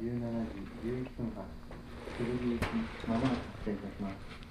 17時11分発、剣行き、まもなく発車いたします。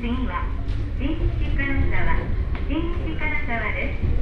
次は新宿金沢新宿金沢です。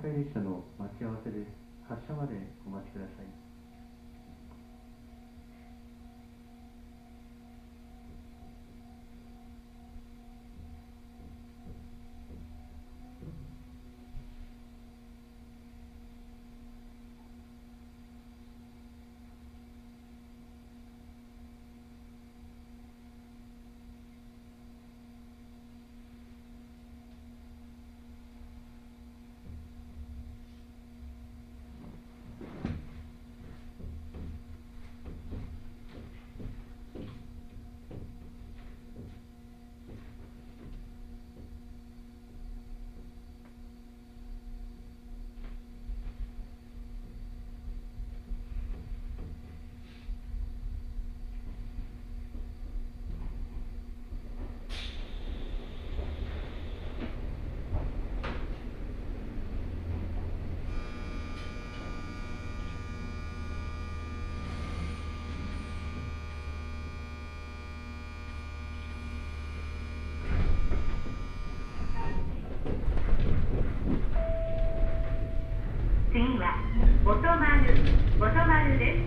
停列車の待ち合わせです。発車までお待ちください。音丸音丸です。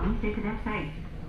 お見せください。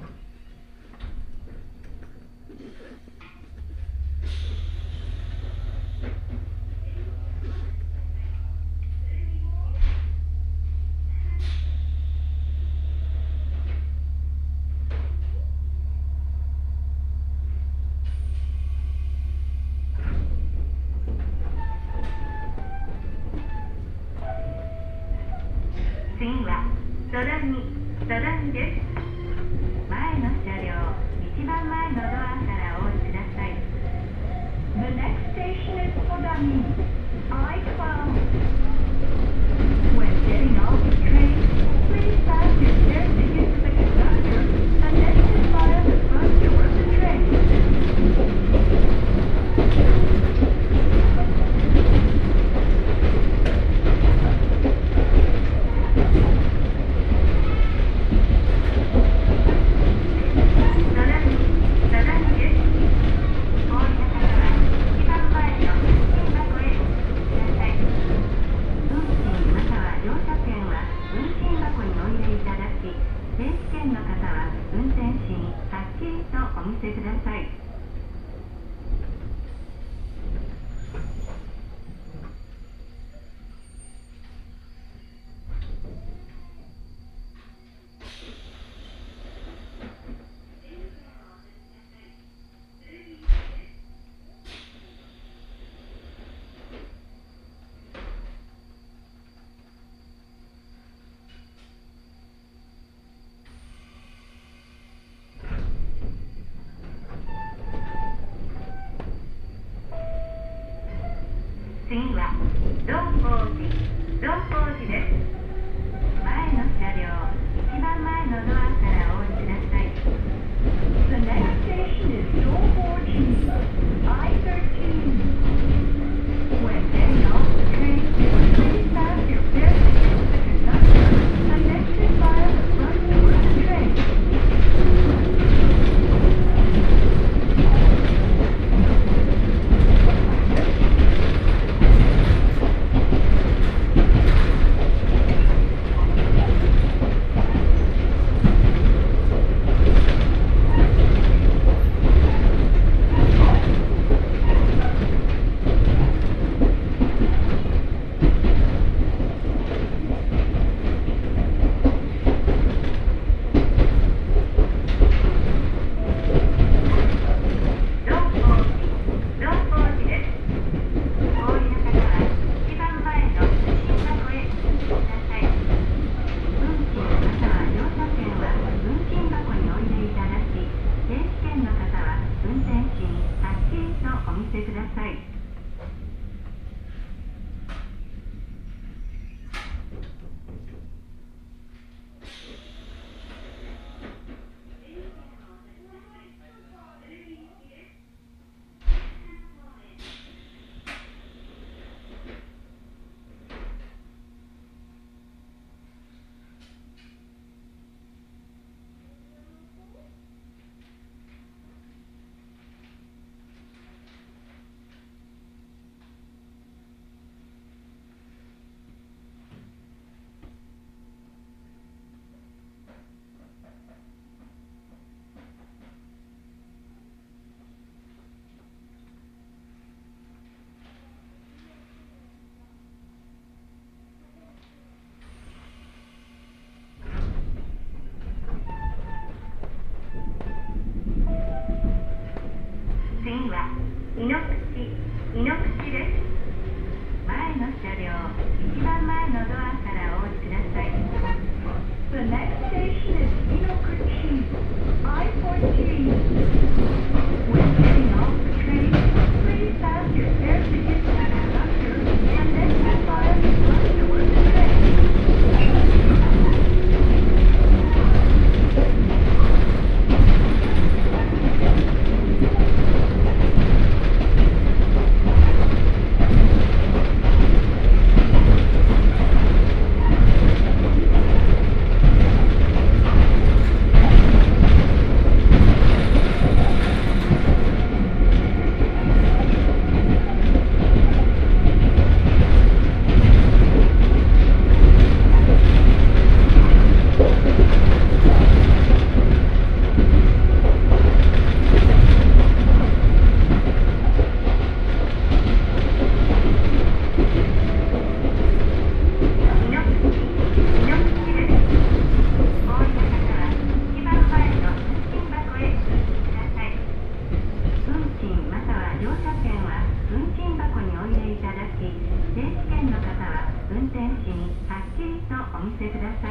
station is Enoch Creek, I-14. 運転士にはっきりとお見せください。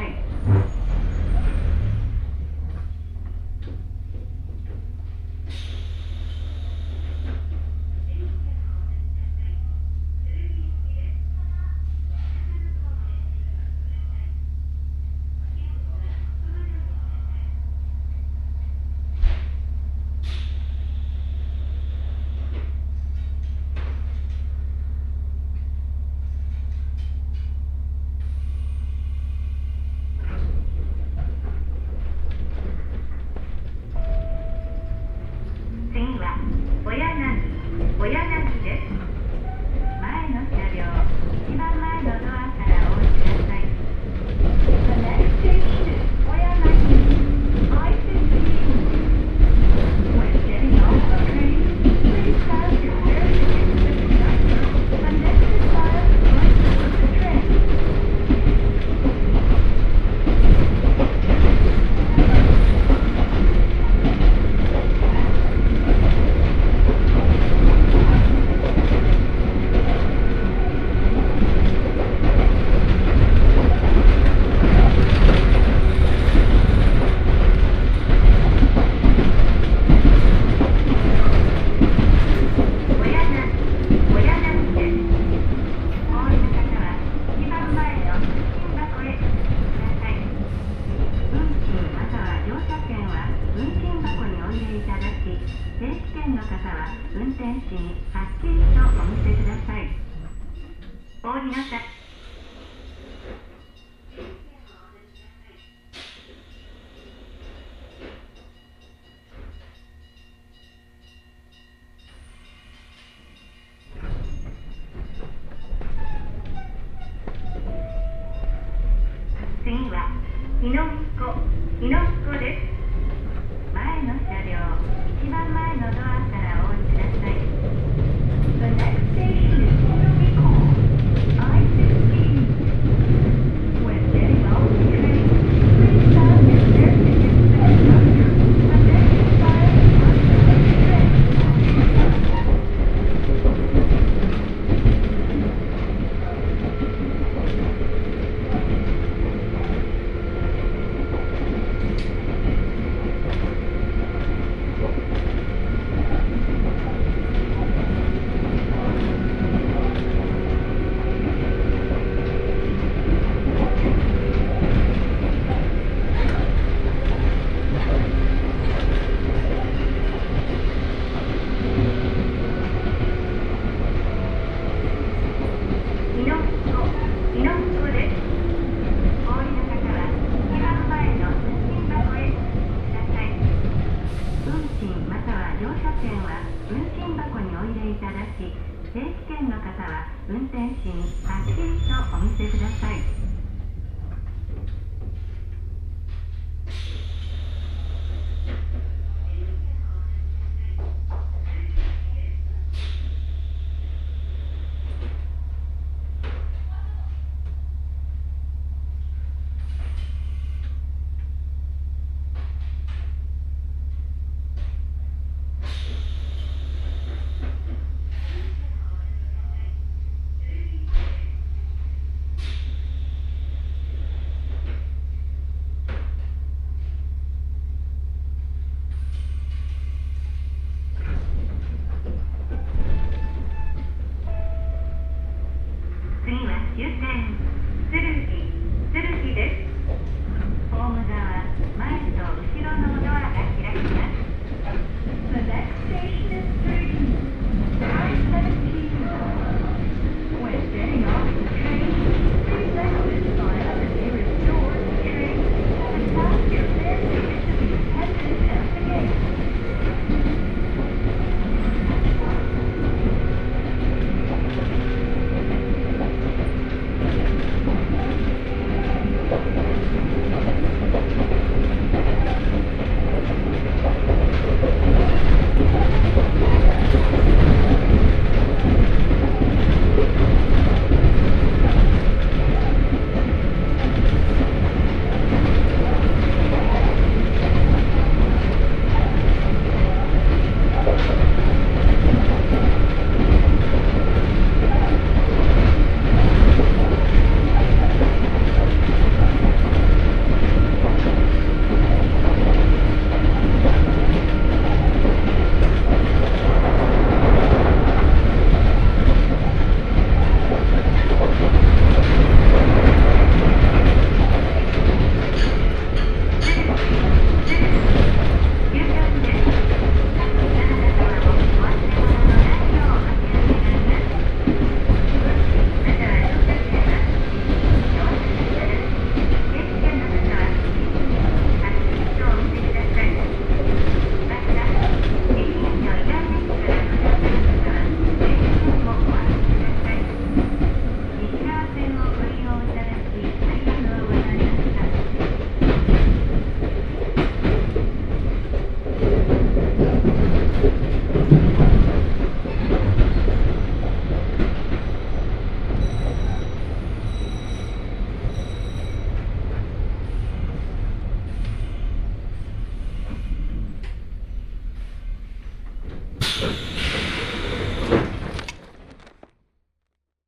次は日濃彦日濃彦です。前の車両一番前のドし、定期券の方は運転士にはっきりとお見せください。